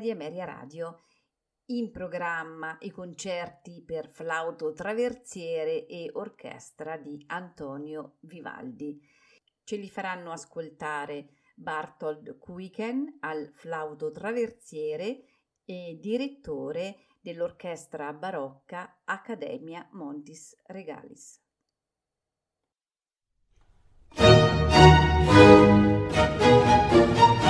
di Emeria Radio. In programma i concerti per flauto traversiere e orchestra di Antonio Vivaldi. Ce li faranno ascoltare Bartold Kuiken al flauto traversiere e direttore dell'orchestra barocca Accademia Montis Regalis. Thank you.